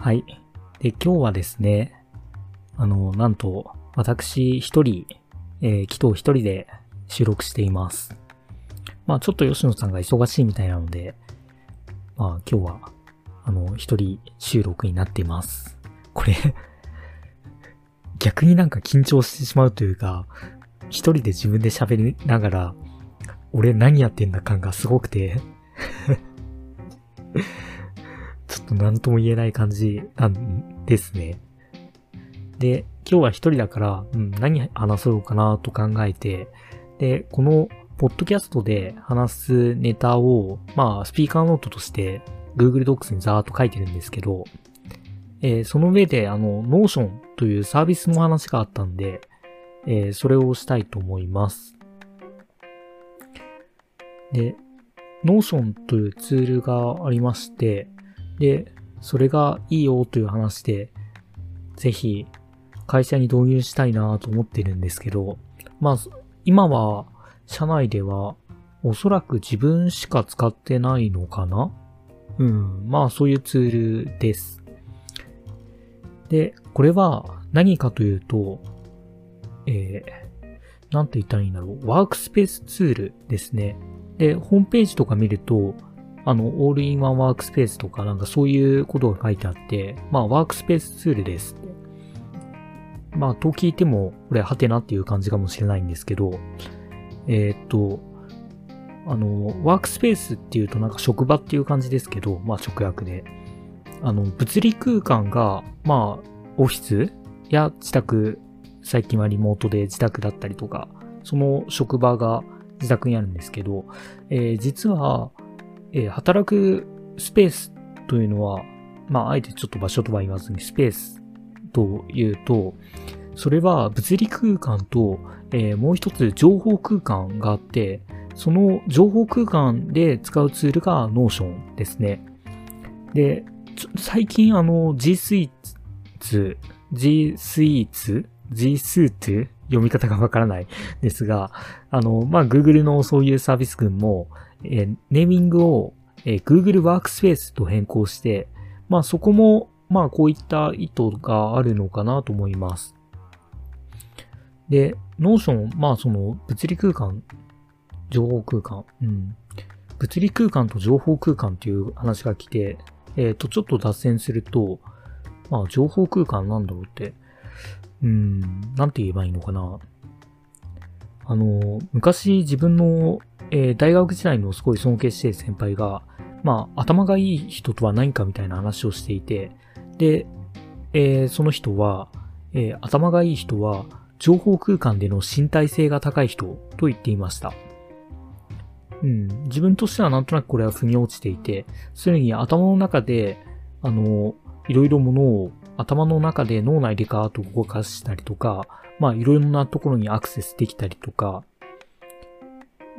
はい。で、今日はですね、あの、なんと、私一人、えー、紀藤一人で収録しています。まあちょっと吉野さんが忙しいみたいなので、まあ今日は、あの、一人収録になっています。これ、逆になんか緊張してしまうというか、一人で自分で喋りながら、俺何やってんだ感がすごくて、ちょっと何とも言えない感じなんですね。で、今日は一人だから、うん、何話そうかなと考えて、で、この、ポッドキャストで話すネタを、まあ、スピーカーノートとして Google Docs にざーっと書いてるんですけど、えーその上で、あの、Notion というサービスの話があったんで、えーそれをしたいと思います。で、Notion というツールがありまして、で、それがいいよという話で、ぜひ会社に導入したいなと思ってるんですけど、まあ、今は社内ではおそらく自分しか使ってないのかな？うん、まあそういうツールです。で、これは何かというと、えー、なんて言ったらいいんだろう。ワークスペースツールですね。で、ホームページとか見ると、あの、オールインワンワークスペースとかなんかそういうことが書いてあって、まあワークスペースツールです。まあ、と聞いても、これ、ハテナっていう感じかもしれないんですけど、えーっと、あの、ワークスペースっていうとなんか職場っていう感じですけど、まあ直訳で。あの、物理空間が、まあ、オフィス？や自宅、最近はリモートで自宅だったりとか、その職場が自宅にあるんですけど、えー実は、えー働くスペースというのは、まあ、あえてちょっと場所とは言わずにスペースというと、それは物理空間と、えーもう一つ情報空間があって、その情報空間で使うツールが Notion ですね。で、最近あの G Suite、G Suite、G Suite 読み方がわからないですが、あの、まあ、Google のそういうサービス群も、えーネーミングを、えー Google Workspace と変更して、まあ、そこも、まあ、こういった意図があるのかなと思います。で、Notion、まあ、その、物理空間、情報空間、うん。物理空間と情報空間っていう話が来て、えっ、と、ちょっと脱線すると、まあ、情報空間なんだろうって、うん、なんて言えばいいのかな。あの、昔自分の、えー大学時代のすごい尊敬している先輩が、まあ、頭がいい人とは何かみたいな話をしていて、で、えーその人は、えー頭がいい人は、情報空間での身体性が高い人と言っていました。うん、自分としてはなんとなくこれは腑に落ちていて、すでに頭の中で、あの、いろいろものを頭の中で脳内でガーッと動かしたりとか、まあいろいろなところにアクセスできたりとか、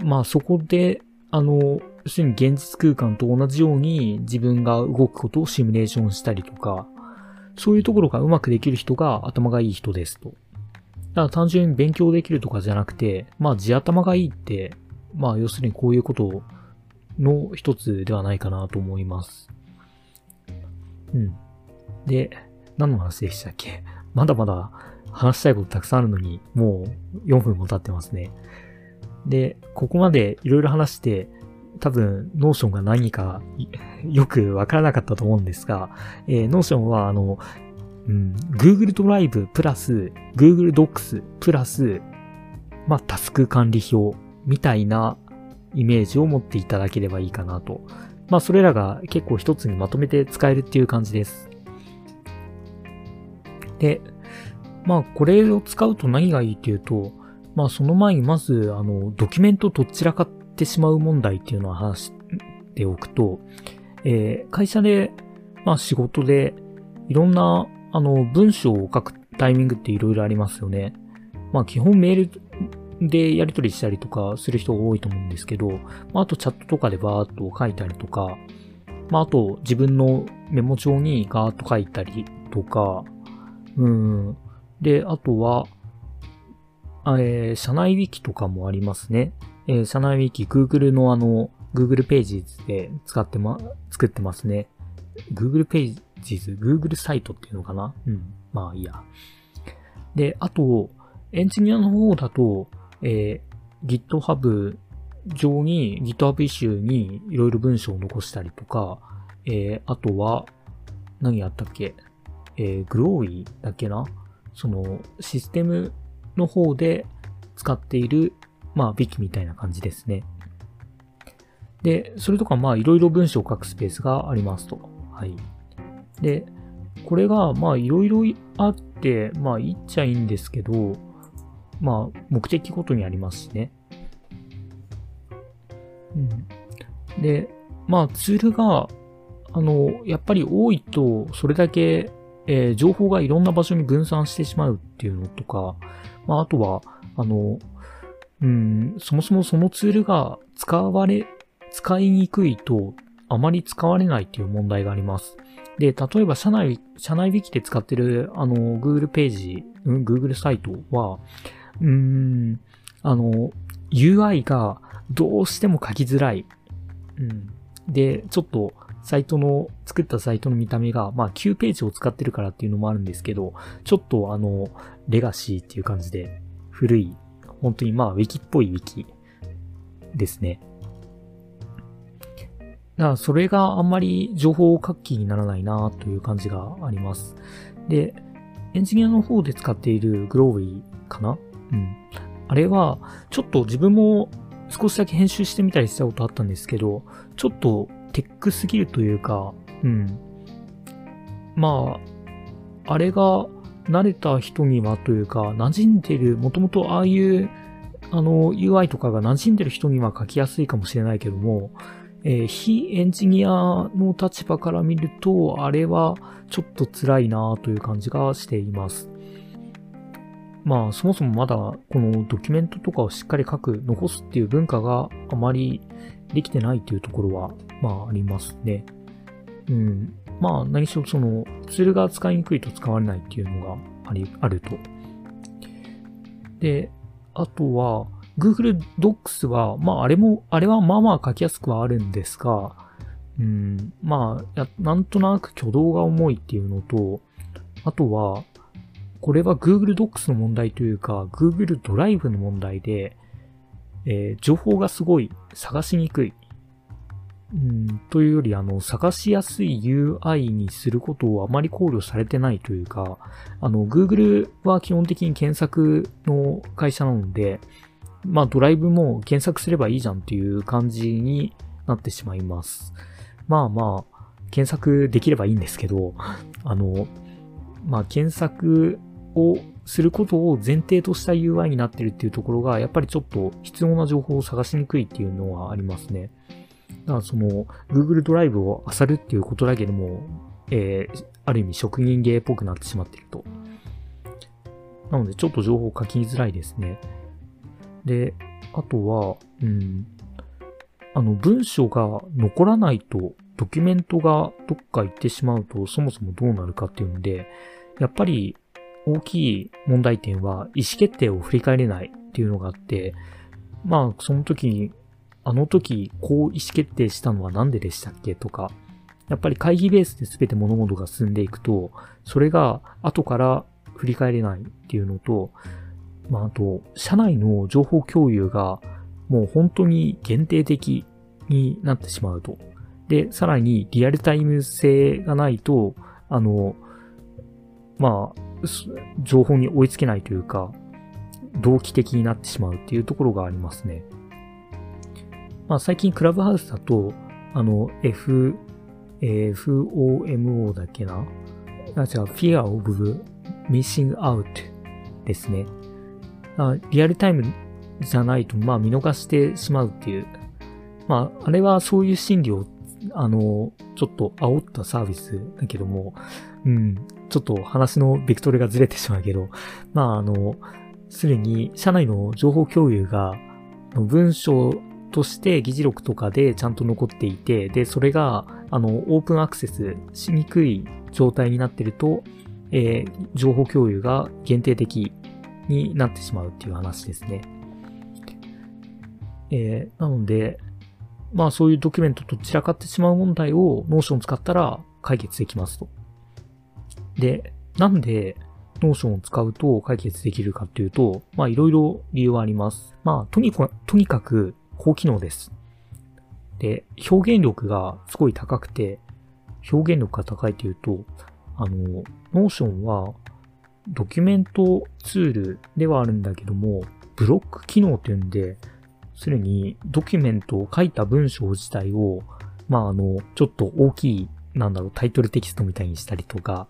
まあそこで、あの、要するに現実空間と同じように自分が動くことをシミュレーションしたりとか、そういうところがうまくできる人が頭がいい人ですと。だから単純に勉強できるとかじゃなくて、まあ地頭がいいって、まあ要するにこういうことの一つではないかなと思います。うん。で、何の話でしたっけ？まだまだ話したいことたくさんあるのに、もう4分も経ってますね。で、ここまでいろいろ話して、多分、 Notion が何か よくわからなかったと思うんですが、えー、 Notion は、あの、うん、Google Drive プラス Google Docs プラス、まあ、タスク管理表みたいなイメージを持っていただければいいかなと。まあ、それらが結構一つにまとめて使えるっていう感じです。で、まあ、これを使うと何がいいっていうと、まあ、その前にまず、あの、ドキュメントとっちらかってしまう問題っていうのを話しておくと、えー会社で、まあ、仕事で、いろんな、あの、文章を書くタイミングっていろいろありますよね。まあ、基本メールでやり取りしたりとかする人が多いと思うんですけど、まあ、あとチャットとかでバーっと書いたりとか、まあ、あと自分のメモ帳にガーッと書いたりとか、うん。で、あとは、えー社内ウィキとかもありますね。えー社内ウィキ、Google のあの、Google ページで使ってま、作ってますね。Google ページ、Google サイトっていうのかな？うん。まあいいや。で、あと、エンジニアの方だと、えー、GitHub 上に GitHub イシューにいろいろ文章を残したりとか、えー、あとは、何やったっけ？えー、グローイだっけな？その、システムの方で使っている、まあ、ビキみたいな感じですね。で、それとか、まあ、いろいろ文章を書くスペースがありますと。はい。で、これが、まあ、いろいろあって、まあ、言っちゃいいんですけど、まあ、目的ごとにありますしね。うん。で、まあ、ツールが、あの、やっぱり多いと、それだけ、えー、情報がいろんな場所に分散してしまうっていうのとか、まあ、あとは、あの、うん、そもそもそのツールが使われ、使いにくいと、あまり使われないっていう問題があります。で、例えば社内、社内ウィキで使ってる、あの、Google ページ、うん、Google サイトは、うーん、あの、UI がどうしても書きづらい。うん。で、ちょっと、サイトの、作ったサイトの見た目が、まあ9ページを使ってるからっていうのもあるんですけど、ちょっとあの、レガシーっていう感じで、古い、本当にまあウィキっぽいウィキですね。だからそれがあんまり情報を書きにならないなという感じがあります。で、エンジニアの方で使っているグローイかな？うん。あれは、ちょっと自分も少しだけ編集してみたりしたことあったんですけど、ちょっとテックすぎるというか、うん。まあ、あれが慣れた人にはというか、馴染んでる、もともとああいう、あの、UI とかが馴染んでる人には書きやすいかもしれないけども、えー、非エンジニアの立場から見ると、あれはちょっと辛いなという感じがしています。まあ、そもそもまだこのドキュメントとかをしっかり書く、残すっていう文化があまりできてないっていうところは、まあありますね。うん。まあ何しろそのツールが使いにくいと使われないっていうのがあり、あると。で、あとは、Google Docs は、まああれも、あれはまあまあ書きやすくはあるんですが、うん、まあ、なんとなく挙動が重いっていうのと、あとは、これは Google Docs の問題というか、Google ドライブの問題で、えー、情報がすごい探しにくい。うん、というより、あの、探しやすい UI にすることをあまり考慮されてないというか、あの、Google は基本的に検索の会社なので、まあ、ドライブも検索すればいいじゃんっていう感じになってしまいます。まあまあ、検索できればいいんですけど、あの、まあ、検索をすることを前提とした UI になってるっていうところが、やっぱりちょっと必要な情報を探しにくいっていうのはありますね。だからその、Google ドライブを漁るっていうことだけでも、えー、ある意味職人芸っぽくなってしまっていると。なので、ちょっと情報書きづらいですね。で、あとは、うん、あの、文章が残らないと、ドキュメントがどっか行ってしまうと、そもそもどうなるかっていうので、やっぱり大きい問題点は意思決定を振り返れないっていうのがあって、まあ、その時に、あの時、こう意思決定したのはなんででしたっけとか、やっぱり会議ベースで全て物事が進んでいくと、それが後から振り返れないっていうのと、まあ、あと、社内の情報共有がもう本当に限定的になってしまうと。で、さらにリアルタイム性がないと、あの、まあ、情報に追いつけないというか、同期的になってしまうっていうところがありますね。まあ最近クラブハウスだと、あの、F、FOMO だっけな？あ、違う、Fear of Missing Out ですね。あリアルタイムじゃないと、まあ見逃してしまうっていう。まあ、あれはそういう心理を、あの、ちょっと煽ったサービスだけども、うん、ちょっと話のベクトルがずれてしまうけど、まあ、あの、すでに社内の情報共有が、文章として議事録とかでちゃんと残っていて、で、それが、あの、オープンアクセスしにくい状態になってると、えー、情報共有が限定的になってしまうっていう話ですね。えー、なので、まあそういうドキュメントと散らかってしまう問題を Notion 使ったら解決できますと。で、なんで Notion を使うと解決できるかっていうと、まあいろいろ理由はあります。まあとにかく、とにかく高機能です。で、表現力がすごい高くて、表現力が高いというと、あの、Notion はドキュメントツールではあるんだけども、ブロック機能っていうんで、すでにドキュメントを書いた文章自体を、まあ、あの、ちょっと大きい、なんだろう、タイトルテキストみたいにしたりとか、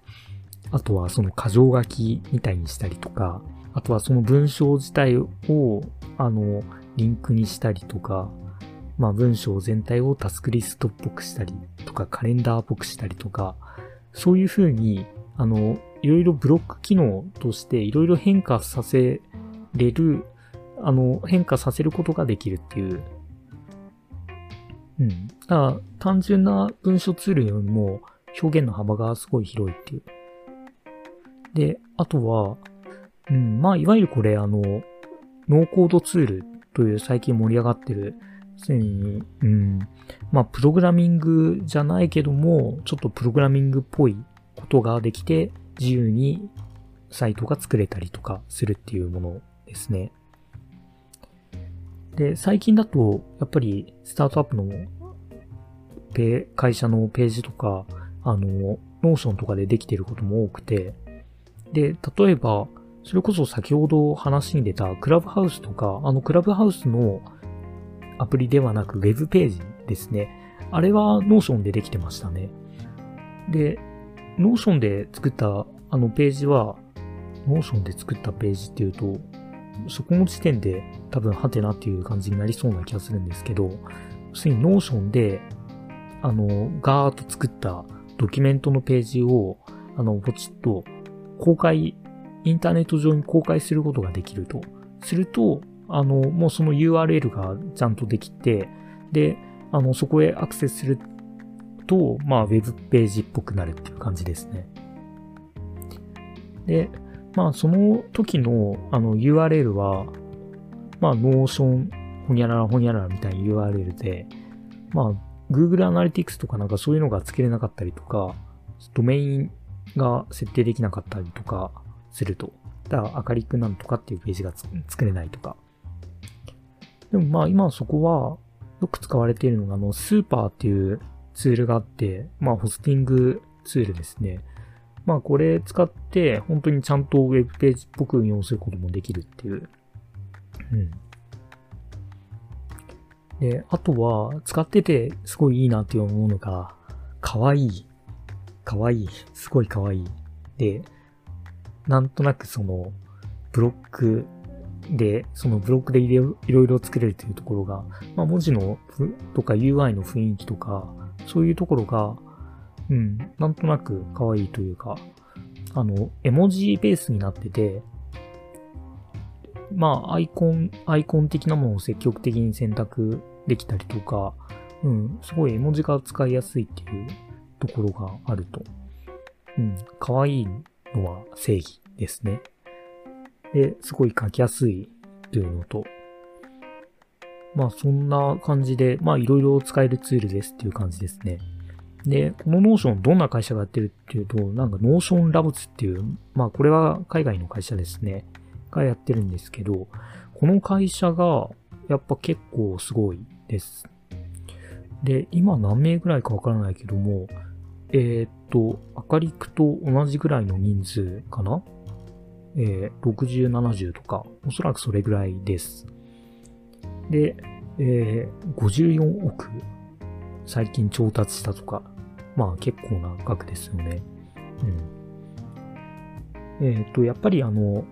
あとはその箇条書きみたいにしたりとか、あとはその文章自体を、あの、リンクにしたりとか、まあ文章全体をタスクリストっぽくしたりとか、カレンダーっぽくしたりとか、そういう風に、あの、いろいろブロック機能としていろいろ変化させれる、あの、変化させることができるっていう。うん。だから単純な文書ツールよりも表現の幅がすごい広いっていう。で、あとは、うん、まあ、いわゆるこれ、あの、ノーコードツールという最近盛り上がってる、すに、うん、まあ、プログラミングじゃないけども、ちょっとプログラミングっぽいことができて、自由にサイトが作れたりとかするっていうものですね。で、最近だと、やっぱりスタートアップの会社のページとか、あの、 Notion とかでできてることも多くて、で、例えば、それこそ先ほど話に出たクラブハウスとか、あのクラブハウスのアプリではなくウェブページですね。あれは Notion でできてましたね。で、 Notion で作ったあのページは、Notion で作ったページっていうと、そこの時点で多分ハテナっていう感じになりそうな気がするんですけど、要するに Notion で、あの、ガーッと作ったドキュメントのページを、あの、ポチッと公開、インターネット上に公開することができると。すると、あの、もうその URL がちゃんとできて、で、あの、そこへアクセスすると、まあ、ウェブページっぽくなるっていう感じですね。で、まあ、その時の、あの、URL は、まあ、 Notion、ほにゃららほにゃららみたいな URL で、まあ、Google Analytics とかなんかそういうのがつけれなかったりとか、ドメインが設定できなかったりとかすると。だから、アカリクなんとかっていうページが作れないとか。でもまあ今そこは、よく使われているのが、あの、スーパーっていうツールがあって、まあホスティングツールですね。まあこれ使って、本当にちゃんとウェブページっぽく運用することもできるっていう。うん。で、あとは、使っててすごいいいなって思うのが、かわいいかわいい。すごいかわいい。で、なんとなくその、ブロックで、そのブロックでいろいろ作れるというところが、まあ文字のとか UI の雰囲気とか、そういうところが、うん、なんとなく可愛いというか、あの、絵文字ベースになってて、まあ、アイコン、アイコン的なものを積極的に選択できたりとか、うん、すごい絵文字が使いやすいっていうところがあると。うん、可愛いのは正義ですね。で、すごい書きやすいというのと、まあそんな感じで、まあいろいろ使えるツールですっていう感じですね。で、この Notion どんな会社がやってるっていうと、なんか Notion Labs っていう、まあこれは海外の会社ですね、がやってるんですけど、この会社がやっぱ結構すごいです。で、今何名ぐらいかわからないけども、えー、と、アカリクと同じぐらいの人数かな？えー、60、70とか、おそらくそれぐらいです。で、えー、54億最近調達したとか、まあ結構な額ですよね。うん。えっ、と、やっぱりあの、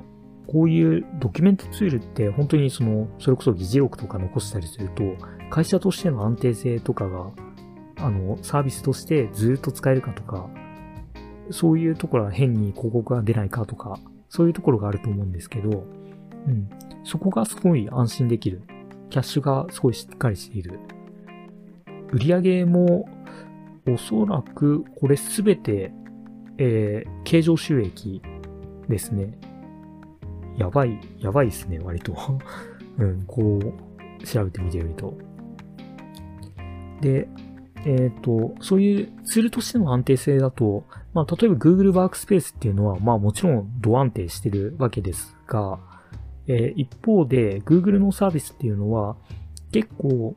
こういうドキュメントツールって本当にその、それこそ議事録とか残したりすると、会社としての安定性とかがあの、サービスとしてずっと使えるかとか、そういうところは変に広告が出ないかとか、そういうところがあると思うんですけど、うん。そこがすごい安心できる。キャッシュがすごいしっかりしている。売上も、おそらくこれすべて、えー、経常収益ですね。やばい、やばいですね、割と。うん、こう、調べてみてみると。で、えっ、と、そういうツールとしての安定性だと、まあ、例えば Google Workspace っていうのは、まあもちろん度安定してるわけですが、えー、一方で Google のサービスっていうのは、結構、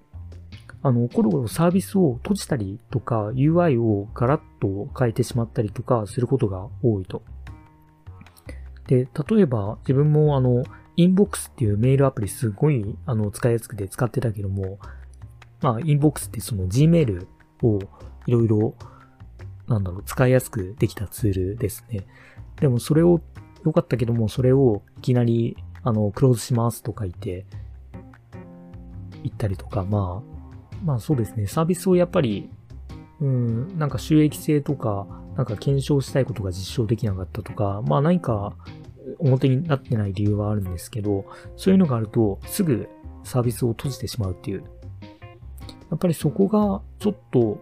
あの、コロコロサービスを閉じたりとか、UI をガラッと変えてしまったりとかすることが多いと。で、例えば自分もあの、インボックスっていうメールアプリすごいあの使いやすくて使ってたけども、まあ、インボックスってその Gmail をいろいろ、なんだろう、使いやすくできたツールですね。でもそれを、良かったけども、それをいきなり、あの、クローズしますと書いて、行ったりとか、まあ、まあそうですね、サービスをやっぱり、うん、なんか収益性とか、なんか検証したいことが実証できなかったとか、まあ何か表になってない理由はあるんですけど、そういうのがあるとすぐサービスを閉じてしまうっていう。やっぱりそこがちょっと、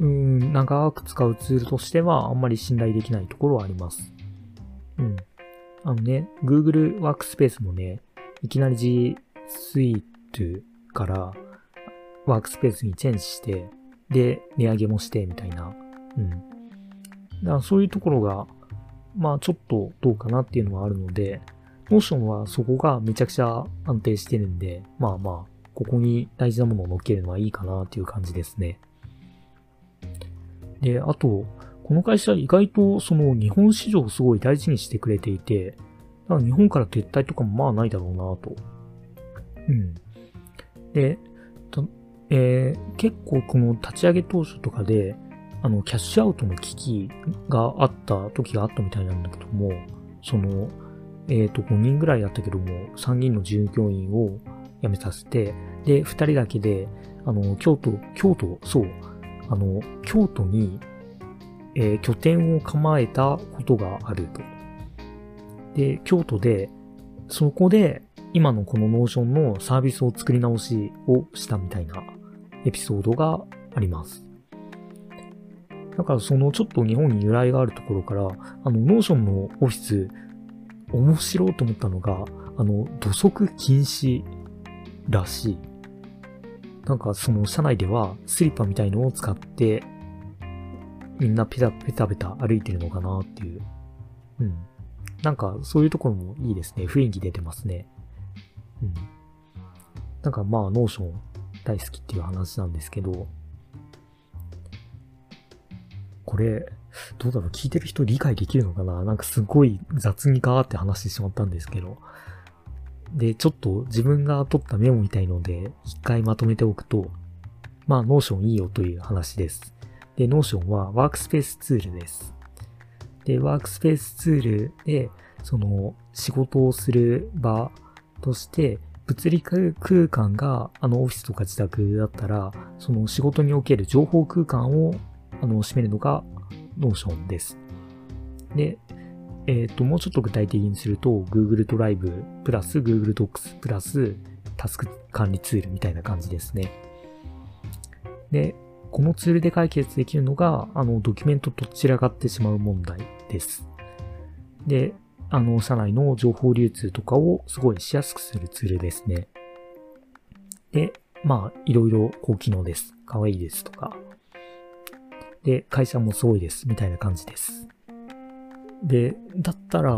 うん、長く使うツールとしてはあんまり信頼できないところはあります。うん。あのね、Google Workspace もね、いきなり G Suite からワークスペースにチェンジして、で、値上げもしてみたいな。うん。だからそういうところが、まあちょっとどうかなっていうのはあるので、モーションはそこがめちゃくちゃ安定してるんで、まあまあ、ここに大事なものを乗っけるのはいいかなっていう感じですね。で、あと、この会社意外とその日本市場をすごい大事にしてくれていて、だから日本から撤退とかもまあないだろうなと。うん。で、えー、結構この立ち上げ当初とかで、あの、キャッシュアウトの危機があった時があったみたいなんだけども、その、えっ、ー、と、5人ぐらいだったけども、3人の従業員を辞めさせて、で、2人だけで、あの、京都、京都、そう、あの、京都に、えー、拠点を構えたことがあると。で、京都で、そこで、今のこの Notion のサービスを作り直しをしたみたいなエピソードがあります。だからそのちょっと日本に由来があるところから、あの、 Notion のオフィス、面白いと思ったのが、あの、土足禁止らしい。なんかその社内ではスリッパみたいのを使って、みんなペタペタペタ歩いてるのかなっていう。うん。なんかそういうところもいいですね。雰囲気出てますね。うん。なんかまあ、 Notion 大好きっていう話なんですけど、これ、どうだろう聞いてる人理解できるのかななんかすごい雑にガーって話してしまったんですけど。で、ちょっと自分が取ったメモみたいので、一回まとめておくと、まあ、 Notion いいよという話です。で、 Notion はワークスペースツールです。で、ワークスペースツールで、その、仕事をする場として、物理空間があのオフィスとか自宅だったら、その仕事における情報空間をあの占めるのが Notion です。で、えっ、ー、と、もうちょっと具体的にすると、Google ドライブプラス Google Docs プラスタスク管理ツールみたいな感じですね。で、このツールで解決できるのが、あの、ドキュメントとか散らかってしまう問題です。で、あの、社内の情報流通とかをすごいしやすくするツールですね。で、まあ、いろいろ高機能です。かわいいですとか。で、会社もすごいです。みたいな感じです。で、だったら、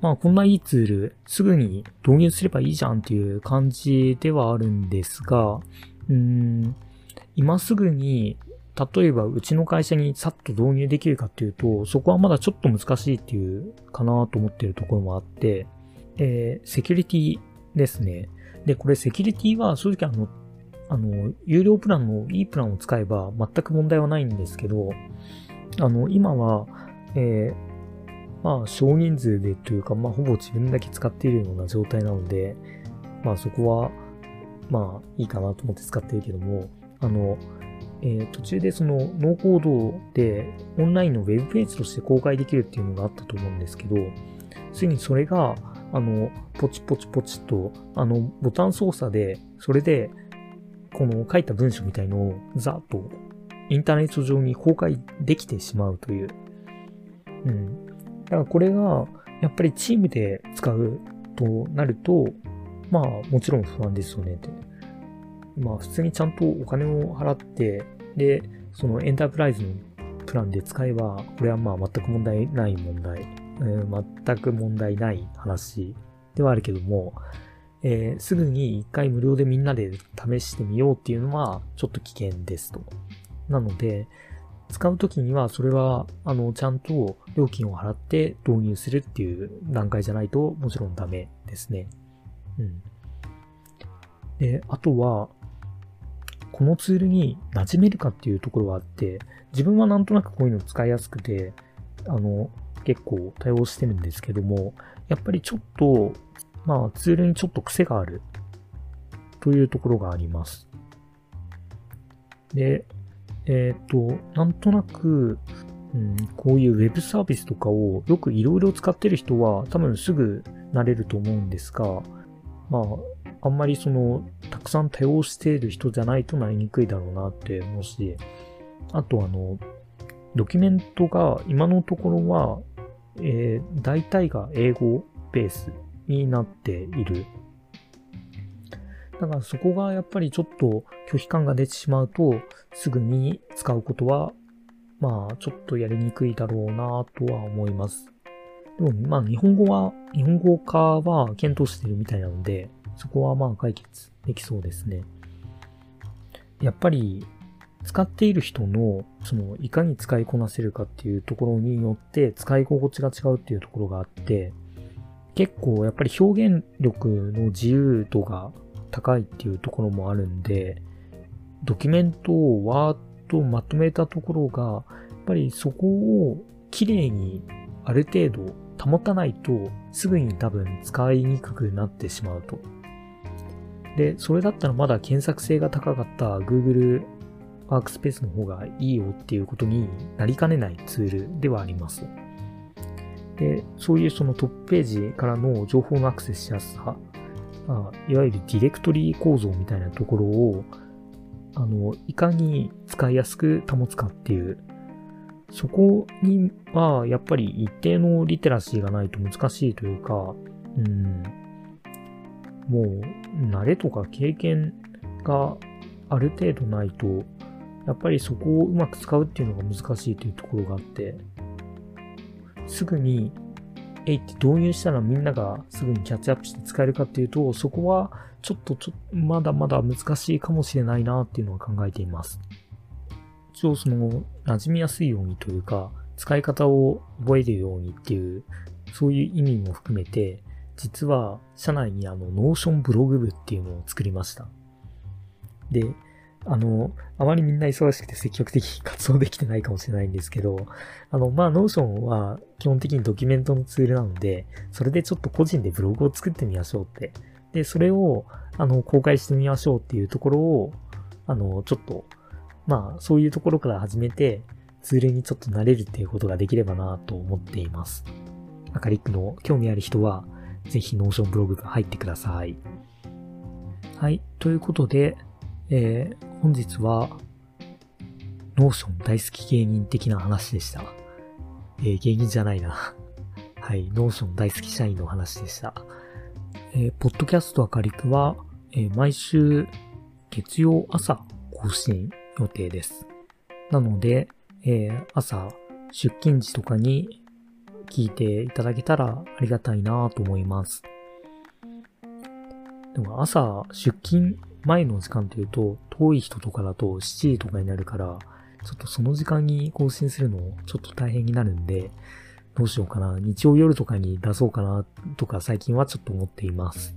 まあ、こんないいツール、すぐに導入すればいいじゃんっていう感じではあるんですが、うーん、今すぐに例えばうちの会社にさっと導入できるかっていうと、そこはまだちょっと難しいっていうかなと思ってるところもあって、えー、セキュリティですね。で、これセキュリティは正直あの、あの、有料プランのいいプランを使えば全く問題はないんですけど、あの、今は、えー、まあ、少人数でというか、まあ、ほぼ自分だけ使っているような状態なので、まあ、そこは、まあ、いいかなと思って使っているけども、あの、えー、途中でそのノーコードでオンラインのウェブページとして公開できるっていうのがあったと思うんですけど、ついにそれが、あの、ポチポチポチと、あの、ボタン操作で、それで、この書いた文章みたいのをざっとインターネット上に公開できてしまうという。うん。だからこれが、やっぱりチームで使うとなると、まあ、もちろん不安ですよねって。まあ普通にちゃんとお金を払って、で、そのエンタープライズのプランで使えば、これはまあ全く問題ない問題、えー、全く問題ない話ではあるけども、えー、すぐに一回無料でみんなで試してみようっていうのはちょっと危険ですと。なので、使うときにはそれは、あの、ちゃんと料金を払って導入するっていう段階じゃないともちろんダメですね。うん。で、あとは、このツールに馴染めるかっていうところがあって、自分はなんとなくこういうの使いやすくて、あの、結構対応してるんですけども、やっぱりちょっと、まあツールにちょっと癖があるというところがあります。で、えっ、ー、と、なんとなく、うん、こういうウェブサービスとかをよくいろいろ使ってる人は多分すぐ慣れると思うんですが、まあ、あんまりその、たくさん多用している人じゃないとなりにくいだろうなって思うし、あとあの、ドキュメントが今のところは、えー、大体が英語ベースになっている。だからそこがやっぱりちょっと拒否感が出てしまうと、すぐに使うことは、まあちょっとやりにくいだろうなとは思います。でもまあ日本語は、日本語化は検討してるみたいなので、そこはまあ解決できそうですね。やっぱり使っている人の、その、いかに使いこなせるかっていうところによって使い心地が違うっていうところがあって、結構やっぱり表現力の自由度が高いっていうところもあるんで、ドキュメントをわーっとまとめたところが、やっぱりそこを綺麗にある程度保たないとすぐに多分使いにくくなってしまうと。で、それだったらまだ検索性が高かった Google ワークスペースの方がいいよっていうことになりかねないツールではあります。で、そういうそのトップページからの情報のアクセスしやすさ、あいわゆるディレクトリ構造みたいなところを、あの、いかに使いやすく保つかっていう、そこにはやっぱり一定のリテラシーがないと難しいというか、うん、もう慣れとか経験がある程度ないと、やっぱりそこをうまく使うっていうのが難しいというところがあって、すぐに、えいって導入したらみんながすぐにキャッチアップして使えるかっていうと、そこはちょっとちょまだまだ難しいかもしれないなっていうのは考えています。一応その、馴染みやすいようにというか、使い方を覚えるようにっていう、そういう意味も含めて、実は社内にあの、 Notion ブログ部っていうのを作りました。で、あの、あまりみんな忙しくて積極的に活動できてないかもしれないんですけど、あの、まあ、 Notion は基本的にドキュメントのツールなので、それでちょっと個人でブログを作ってみましょうって。で、それを、あの、公開してみましょうっていうところを、あの、ちょっと、まあ、そういうところから始めて、ツールにちょっと慣れるっていうことができればなと思っています。アカリクの興味ある人は、ぜひ Notion ブログ部入ってください。はい。ということで、えー、本日は、Notion 大好き芸人的な話でした。えー、芸人じゃないな。はい、 Notion 大好き社員の話でした。えー、ポッドキャストアカリクは、えー、毎週月曜朝更新予定です。なので、えー、朝出勤時とかに聞いていただけたらありがたいなと思います。でも朝出勤前の時間というと、遠い人とかだと7時とかになるから、ちょっとその時間に更新するのちょっと大変になるんで、どうしようかな。日曜夜とかに出そうかなとか最近はちょっと思っています。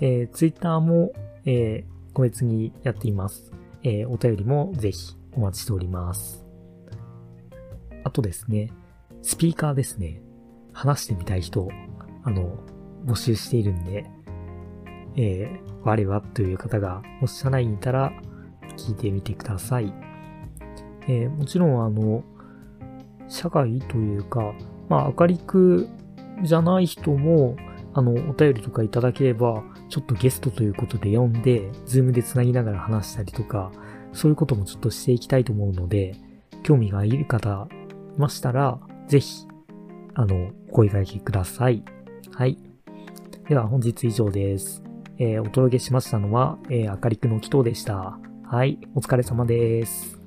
えー、Twitter も、えー、個別にやっています。えー、お便りもぜひお待ちしております。あとですね、スピーカーですね。話してみたい人、あの、募集しているんで、えー、我はという方が、もし社内にいたら、聞いてみてください。えー、もちろん、あの、社外というか、まあ、明るくじゃない人も、あの、お便りとかいただければ、ちょっとゲストということで呼んで、ズームで繋ぎながら話したりとか、そういうこともちょっとしていきたいと思うので、興味がいる方いましたら、ぜひ、あの、お声掛けください。はい。では本日以上です。えー、お届けしましたのは、えー、あかりくの祈とでした。はい、お疲れ様です。